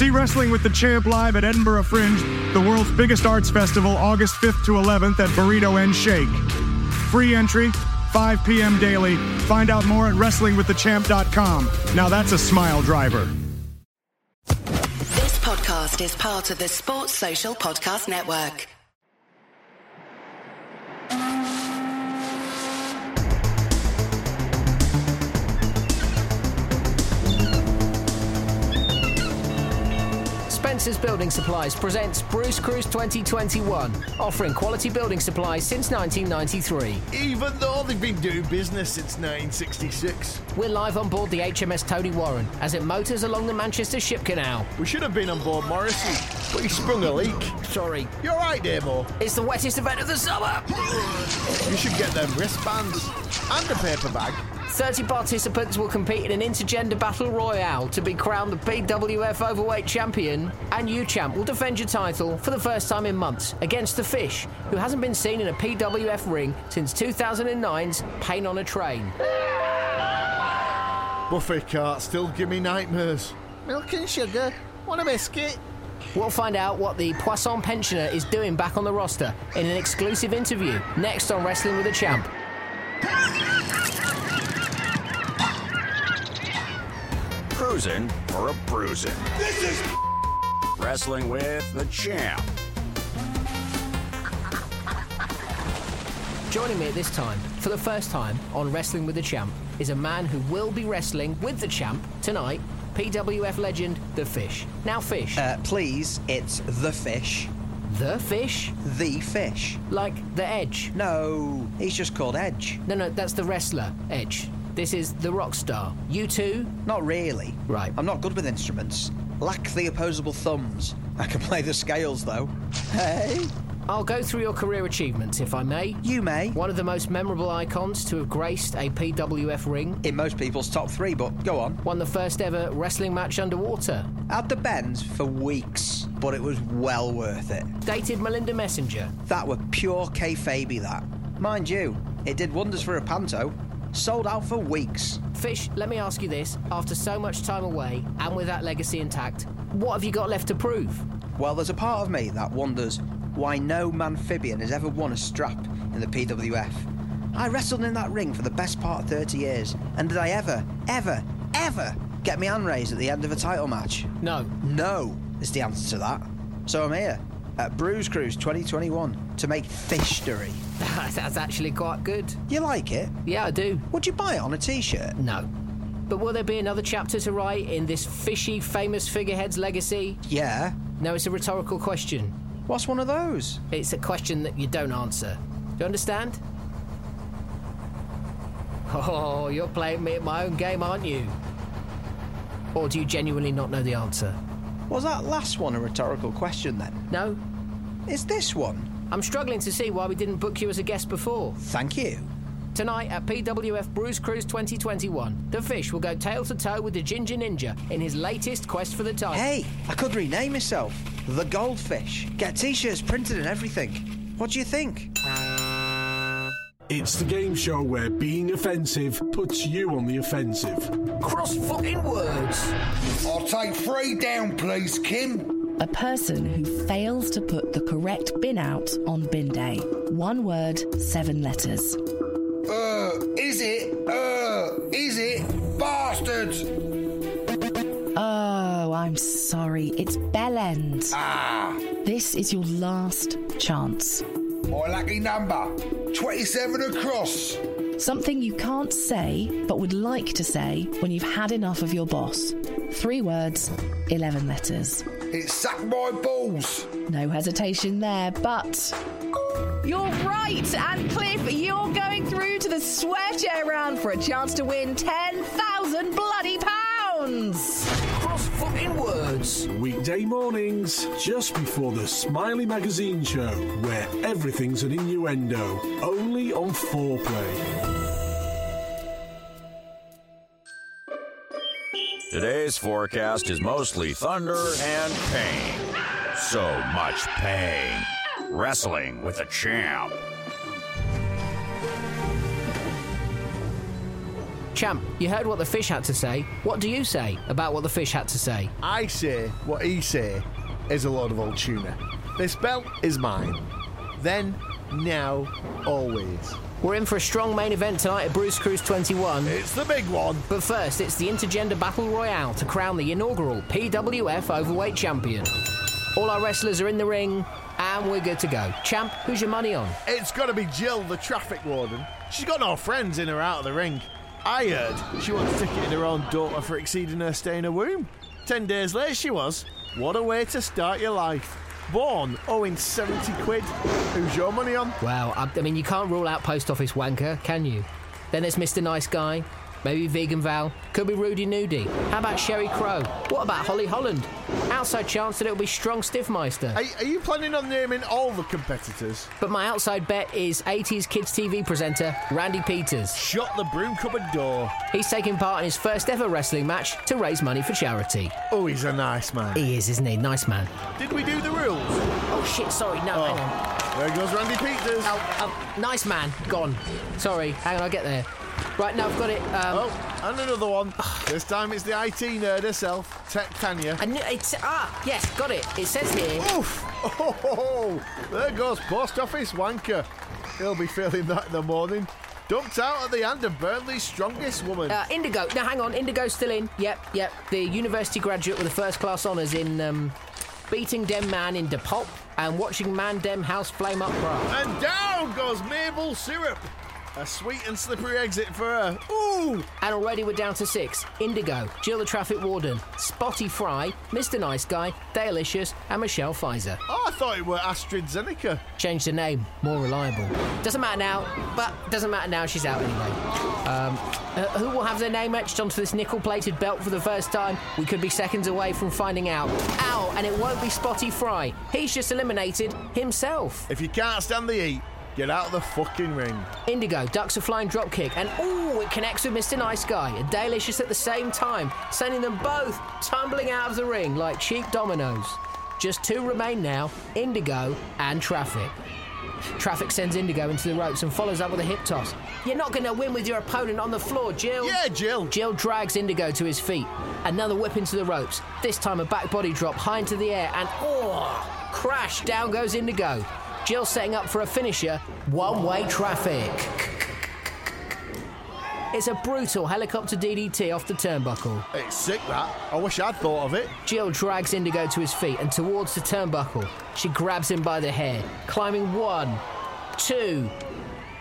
See Wrestling with the Champ live at Edinburgh Fringe, the world's biggest arts festival, August 5th to 11th at Burrito and Shake. Free entry, 5 p.m. daily. Find out more at WrestlingWithTheChamp.com. Now that's a smile driver. This podcast is part of the Sports Social Podcast Network. Spencer's Building Supplies presents Bruise Cruise 2021, offering quality building supplies since 1993. Even though they've been doing business since 1966. We're live on board the HMS Tony Warren as it motors along the Manchester Ship Canal. We should have been on board Morrissey, but he sprung a leak. Sorry, You're right, Damo. it's the wettest event of the summer. You should get them wristbands and a paper bag. 30 participants will compete in an intergender battle royale to be crowned the PWF Overweight Champion, and you champ will defend your title for the first time in months against the Fish, who hasn't been seen in a PWF ring since 2009's Pain on a Train. Buffet cart still give me nightmares. Milk and sugar. Want a biscuit? We'll find out what the Poisson pensioner is doing back on the roster in an exclusive interview next on Wrestling with a Champ. Cruising for a bruising. This is Wrestling with the Champ. Joining me at this time, for the first time on Wrestling with the Champ, is a man who will be wrestling with the champ tonight, PWF legend, The Fish. Now, Fish. Uh, please, it's the fish. the Fish? The fish. Like the Edge? No, he's just called Edge. No, no, that's the wrestler, Edge. This is the rock star. You too? Not really. Right. I'm not good with instruments. Lack the opposable thumbs. I can play the scales though. Hey, I'll go through your career achievements, if I may. you may. One of the most memorable icons to have graced a PWF ring. In most people's top three, but go on. Won the first ever wrestling match underwater. Had the bends for weeks, but it was well worth it. Dated Melinda Messenger. That were pure kayfabe, that. Mind you, it did wonders for a panto. Sold out for weeks. Fish, let me ask you this. After so much time away, and with that legacy intact, what have you got left to prove? Well, there's a part of me that wonders why no amphibian has ever won a strap in the PWF. I wrestled in that ring for the best part of 30 years, and did I ever, ever, ever get my hand raised at the end of a title match? No. No is the answer to that. So I'm here at Bruise Cruise 2021 to make fishtory. That's actually quite good. You like it? Yeah, I do. Would you buy it on a t-shirt? No. But will there be another chapter to write in this fishy, famous figurehead's legacy? Yeah. No, it's a rhetorical question. What's one of those? It's a question that you don't answer. Do you understand? Oh, you're playing me at my own game, aren't you? Or do you genuinely not know the answer? Was that last one a rhetorical question then? No? Is this one? I'm struggling to see why we didn't book you as a guest before. Thank you. Tonight at PWF Bruise Cruise 2021, the fish will go tail to toe with the Ginger Ninja in his latest quest for the title. Hey, I could rename myself The Goldfish. Get t shirts printed and everything. What do you think? It's the game show where being offensive puts you on the offensive. Cross fucking words. I'll take three down, please, Kim. A person who fails to put the correct bin out on bin day. One word, seven letters. Uh, is it? Uh, is it? Bastards! Oh, I'm sorry. It's Bellend. Ah! This is your last chance. My lucky number 27 across. Something you can't say, but would like to say when you've had enough of your boss. Three words, 11 letters. It sucked my balls. No hesitation there, but. You're right! And Cliff, you're going through to the swear chair round for a chance to win 10,000 bloody pounds! Weekday mornings, just before the Smiley Magazine show, where everything's an innuendo, only on Foreplay. Today's forecast is mostly thunder and pain. So much pain. Wrestling with a champ. Champ, you heard what the fish had to say. What do you say about what the fish had to say? I say what he say is a load of old tuna. This belt is mine. Then, now, always. We're in for a strong main event tonight at Bruise Cruise 21. It's the big one. But first, it's the Intergender Battle Royale to crown the inaugural PWF Overweight Champion. All our wrestlers are in the ring, and we're good to go. Champ, who's your money on? It's got to be Jill, the traffic warden. She's got no friends in or out of the ring. I heard she wants once ticketed her own daughter for exceeding her stay in her womb. Ten days later, she was. What a way to start your life. Born owing 70 quid. Who's your money on? Well, I, I mean, you can't rule out post office wanker, can you? Then there's Mr. Nice Guy. Maybe Vegan Val. Could be Rudy Nudie. How about Sherry Crow? What about Holly Holland? Outside chance that it'll be Strong Stiffmeister. Are, are you planning on naming all the competitors? But my outside bet is 80s kids TV presenter Randy Peters. Shut the broom cupboard door. He's taking part in his first ever wrestling match to raise money for charity. Oh, he's a nice man. He is, isn't he? Nice man. Did we do the rules? Oh shit, sorry, no, Oh. hang on. There goes Randy Peters. Oh, oh, nice man, gone. Sorry, hang on, I'll get there. Right, now I've got it. Um, Oh, and another one. this time it's the IT nerd herself, Tech Tanya. Knew, it's, ah, yes, got it. It says here. Oof! Oh, there goes Post Office Wanker. He'll be feeling that in the morning. Dumped out at the hand of Burnley's strongest woman. Uh, Indigo. Now, hang on. Indigo's still in. Yep, yep. The university graduate with the first class honours in um, beating Dem Man in Depop and watching Man Dem House Flame Up Bra. and down goes Mabel Syrup. A sweet and slippery exit for her. Ooh! And already we're down to six. Indigo, Jill the Traffic Warden, Spotty Fry, Mr. Nice Guy, Dalicious, and Michelle Pfizer. Oh, I thought it were Astrid Zeneca. Changed the name, more reliable. Doesn't matter now, but doesn't matter now, she's out anyway. Um, uh, who will have their name etched onto this nickel plated belt for the first time? We could be seconds away from finding out. Ow, and it won't be Spotty Fry. He's just eliminated himself. If you can't stand the heat, get out of the fucking ring. Indigo ducks a flying dropkick, and ooh, it connects with Mr. Nice Guy and Dalicious at the same time, sending them both tumbling out of the ring like cheap dominoes. Just two remain now Indigo and Traffic. Traffic sends Indigo into the ropes and follows up with a hip toss. You're not going to win with your opponent on the floor, Jill. Yeah, Jill. Jill drags Indigo to his feet. Another whip into the ropes. This time a back body drop high into the air, and oh, crash! Down goes Indigo. Jill setting up for a finisher. One way traffic. It's a brutal helicopter DDT off the turnbuckle. It's sick, that. I wish I'd thought of it. Jill drags Indigo to his feet and towards the turnbuckle. She grabs him by the hair, climbing one, two,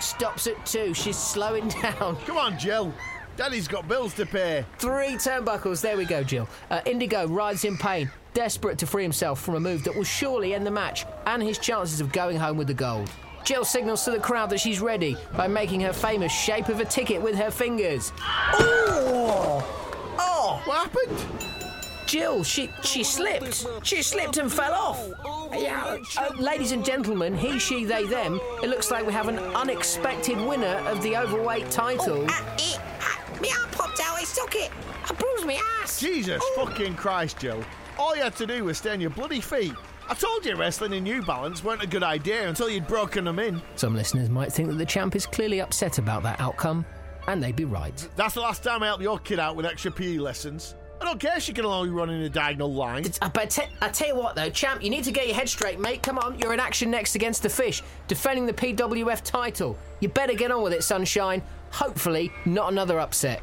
stops at two. She's slowing down. Come on, Jill. Daddy's got bills to pay. Three turnbuckles. There we go, Jill. Uh, Indigo rides in pain, desperate to free himself from a move that will surely end the match and his chances of going home with the gold. Jill signals to the crowd that she's ready by making her famous shape of a ticket with her fingers. Oh! Oh! What happened? Jill. She she slipped. She slipped and fell off. Yeah, uh, ladies and gentlemen, he, she, they, them. It looks like we have an unexpected winner of the overweight title. Me arm popped out his socket. I bruised my ass. Jesus fucking Christ, Joe. All you had to do was stay on your bloody feet. I told you wrestling in New Balance weren't a good idea until you'd broken them in. Some listeners might think that the champ is clearly upset about that outcome, and they'd be right. That's the last time I helped your kid out with extra PE lessons. I don't care she can only run in a diagonal line. Uh, but te- I tell you what, though, champ, you need to get your head straight, mate. Come on, you're in action next against the fish, defending the PWF title. You better get on with it, sunshine. Hopefully, not another upset.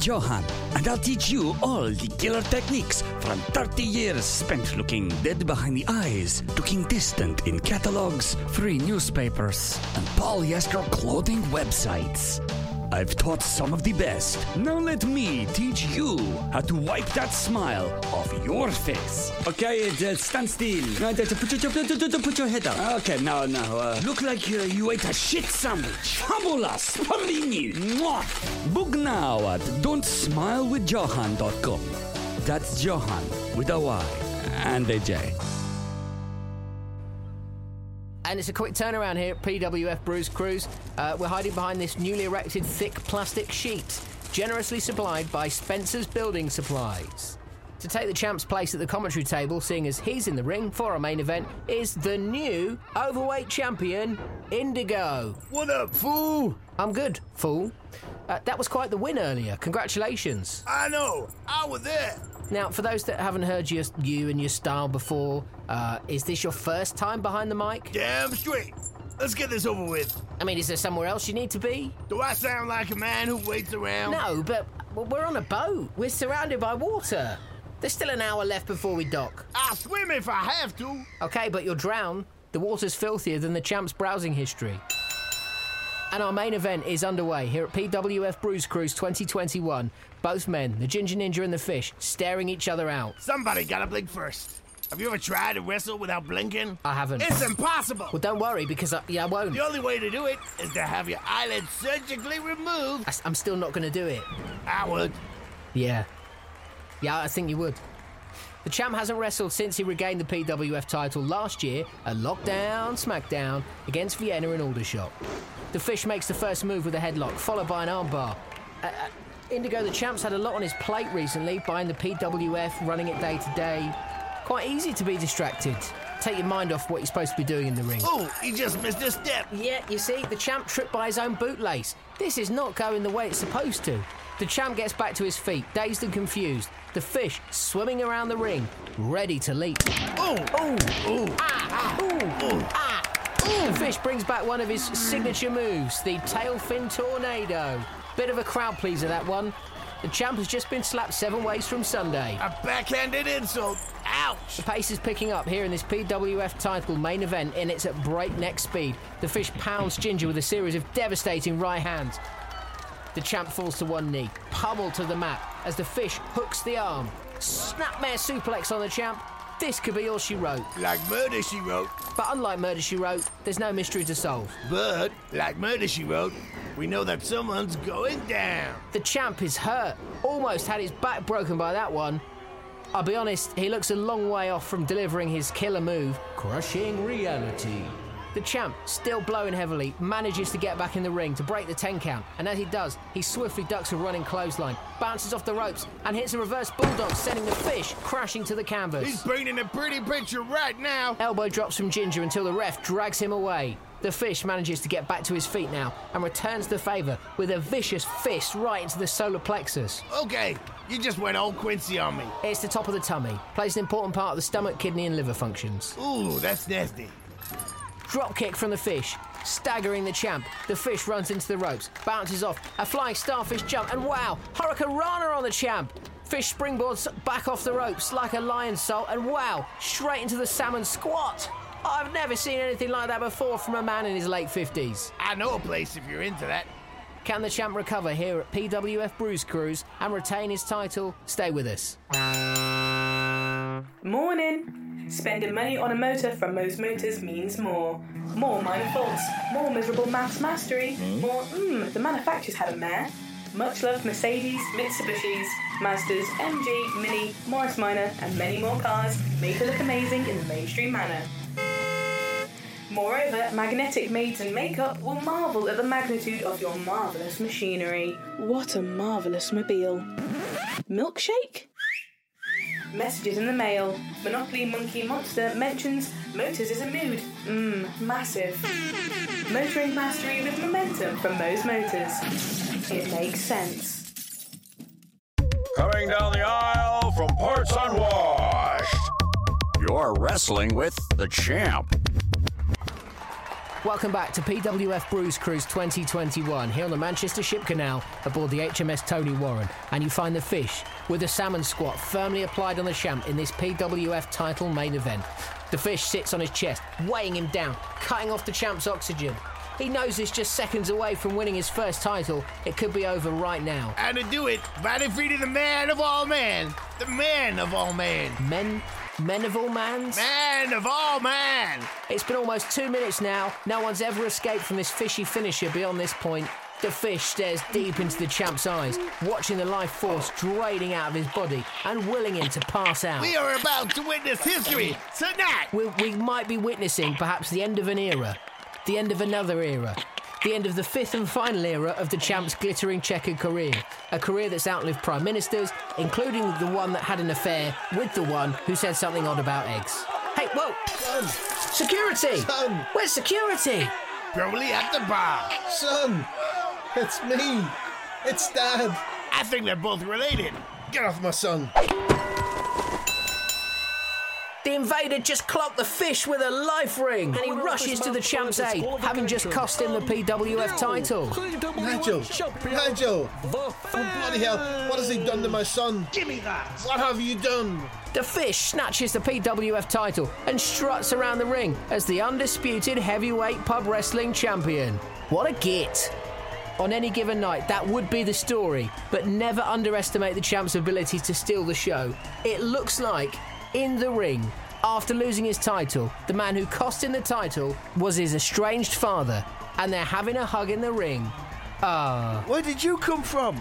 Johan, and I'll teach you all the killer techniques from 30 years spent looking dead behind the eyes, looking distant in catalogs, free newspapers, and polyester clothing websites. I've taught some of the best. Now let me teach you how to wipe that smile off your face. Okay, uh, stand still. Uh, put, your, put, put your head up. Okay, now, now, uh, look like uh, you ate a shit sandwich. Fabulous. Spolini. Mwah. Book now at don'tsmilewithjohan.com. That's Johan with a Y and a J. And it's a quick turnaround here at PWF Bruise Cruise. Uh, we're hiding behind this newly erected thick plastic sheet, generously supplied by Spencer's Building Supplies. To take the champ's place at the commentary table, seeing as he's in the ring for our main event, is the new overweight champion, Indigo. What up, fool? I'm good, fool. Uh, that was quite the win earlier. Congratulations. I know. I was there. Now, for those that haven't heard your, you and your style before, uh, is this your first time behind the mic? Damn straight. Let's get this over with. I mean, is there somewhere else you need to be? Do I sound like a man who waits around? No, but we're on a boat. We're surrounded by water. There's still an hour left before we dock. I'll swim if I have to. Okay, but you'll drown. The water's filthier than the champ's browsing history. And our main event is underway here at PWF Bruise Cruise 2021. Both men, the Ginger Ninja and the Fish, staring each other out. Somebody gotta blink first. Have you ever tried to wrestle without blinking? I haven't. It's impossible. Well, don't worry because I, yeah, I won't. The only way to do it is to have your eyelids surgically removed. I, am still not to do it. I would. Yeah. Yeah, I think you would. The champ hasn't wrestled since he regained the PWF title last year at Lockdown SmackDown against Vienna in Aldershot. The Fish makes the first move with a headlock, followed by an armbar. Uh, uh, Indigo, the champ's had a lot on his plate recently, buying the PWF, running it day to day. Quite easy to be distracted. Take your mind off what you're supposed to be doing in the ring. Oh, he just missed a step. Yeah, you see, the champ tripped by his own bootlace. This is not going the way it's supposed to. The champ gets back to his feet, dazed and confused. The fish swimming around the ring, ready to leap. Oh, oh, oh, ah, ooh, ooh, ah. The fish brings back one of his signature moves, the tail fin tornado. Bit of a crowd pleaser, that one. The champ has just been slapped seven ways from Sunday. A backhanded insult. Ouch! The pace is picking up here in this PWF title main event, and it's at breakneck speed. The fish pounds Ginger with a series of devastating right hands. The champ falls to one knee, pummeled to the mat as the fish hooks the arm. Snapmare suplex on the champ. This could be all she wrote. Like Murder She Wrote. But unlike Murder She Wrote, there's no mystery to solve. But, like Murder She Wrote, we know that someone's going down. The champ is hurt. Almost had his back broken by that one. I'll be honest, he looks a long way off from delivering his killer move, Crushing Reality. The champ, still blowing heavily, manages to get back in the ring to break the 10 count, and as he does, he swiftly ducks a running clothesline, bounces off the ropes, and hits a reverse bulldog, sending the fish crashing to the canvas. He's painting a pretty picture right now. Elbow drops from Ginger until the ref drags him away. The fish manages to get back to his feet now and returns the favour with a vicious fist right into the solar plexus. Okay, you just went all Quincy on me. It's the top of the tummy, plays an important part of the stomach, kidney, and liver functions. Ooh, that's nasty. Drop kick from the fish, staggering the champ. The fish runs into the ropes, bounces off, a flying starfish jump, and wow, hurricanrana on the champ. Fish springboards back off the ropes like a lionsault, and wow, straight into the salmon squat. I've never seen anything like that before from a man in his late 50s. I know a place if you're into that. Can the champ recover here at PWF Bruise Cruise and retain his title? Stay with us. Morning! Spending money on a motor from Mo's Motors means more. More minor faults, more miserable maths mastery, hmm? more, mmm, the manufacturer's had a mare. Much loved Mercedes, Mitsubishis, Mazdas, MG, Mini, Morris Minor, and many more cars made to look amazing in the mainstream manner. Moreover, Magnetic Maids and Makeup will marvel at the magnitude of your marvellous machinery. What a marvellous mobile. Milkshake? Messages in the mail. Monopoly Monkey Monster mentions Motors is a mood. Mmm, massive. Motoring mastery with momentum from Mo's Motors. It makes sense. Coming down the aisle from parts unwashed, you're wrestling with the champ. Welcome back to PWF Bruise Cruise 2021 here on the Manchester Ship Canal aboard the HMS Tony Warren. And you find the fish with a salmon squat firmly applied on the champ in this PWF title main event. The fish sits on his chest, weighing him down, cutting off the champ's oxygen. He knows he's just seconds away from winning his first title. It could be over right now. And to do it, by defeating the man of all men, the man of all men. Men Men of all mans? Man of all man! It's been almost two minutes now. No one's ever escaped from this fishy finisher beyond this point. The fish stares deep into the champ's eyes, watching the life force draining out of his body and willing him to pass out. We are about to witness history tonight! We, we might be witnessing perhaps the end of an era, the end of another era, the end of the fifth and final era of the champ's glittering checkered career. A career that's outlived prime ministers, including the one that had an affair with the one who said something odd about eggs. Hey, whoa! Son! Security! Son! Where's security? Probably at the bar. Son! It's me! It's Dad! I think they're both related. Get off my son! The invader just clocked the fish with a life ring, and he rushes to the champ's aid, having just cost him the PWF title. Nigel! Nigel! Oh, bloody hell! What has he done to my son? Give me that! What have you done? The fish snatches the PWF title and struts around the ring as the undisputed heavyweight pub wrestling champion. What a git! On any given night, that would be the story, but never underestimate the champ's ability to steal the show. It looks like in the ring after losing his title. The man who cost him the title was his estranged father, and they're having a hug in the ring. Ah. Where did you come from?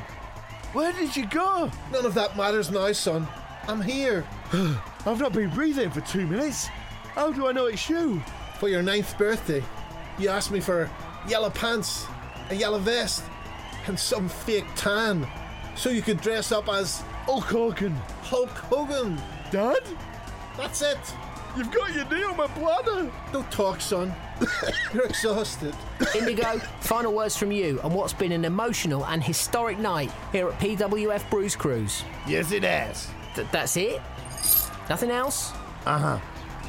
Where did you go? None of that matters now, son. I'm here. I've not been breathing for two minutes. How do I know it's you? For your ninth birthday, you asked me for yellow pants, a yellow vest, and some fake tan, so you could dress up as Hulk Hogan. Hulk Hogan. Dad? That's it. You've got your knee on my bladder. Don't talk, son. You're exhausted. Indigo, final words from you on what's been an emotional and historic night here at PWF Bruise Cruise. Yes, it has. Th- that's it? Nothing else? Uh huh.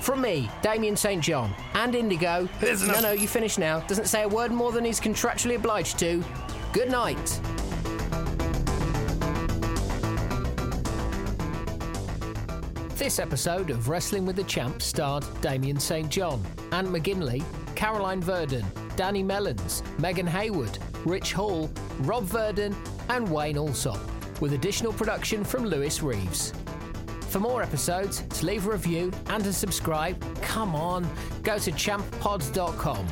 From me, Damien St. John, and Indigo. There's no, no, you finish now. Doesn't say a word more than he's contractually obliged to. Good night. This episode of Wrestling with the Champ starred Damien St. John, Ant McGinley, Caroline Verdon, Danny Mellins, Megan Hayward, Rich Hall, Rob Verdon, and Wayne Allsop, with additional production from Lewis Reeves. For more episodes, to leave a review and to subscribe, come on, go to champpods.com.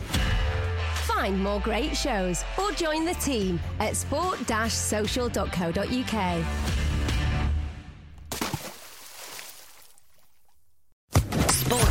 Find more great shows or join the team at sport-social.co.uk.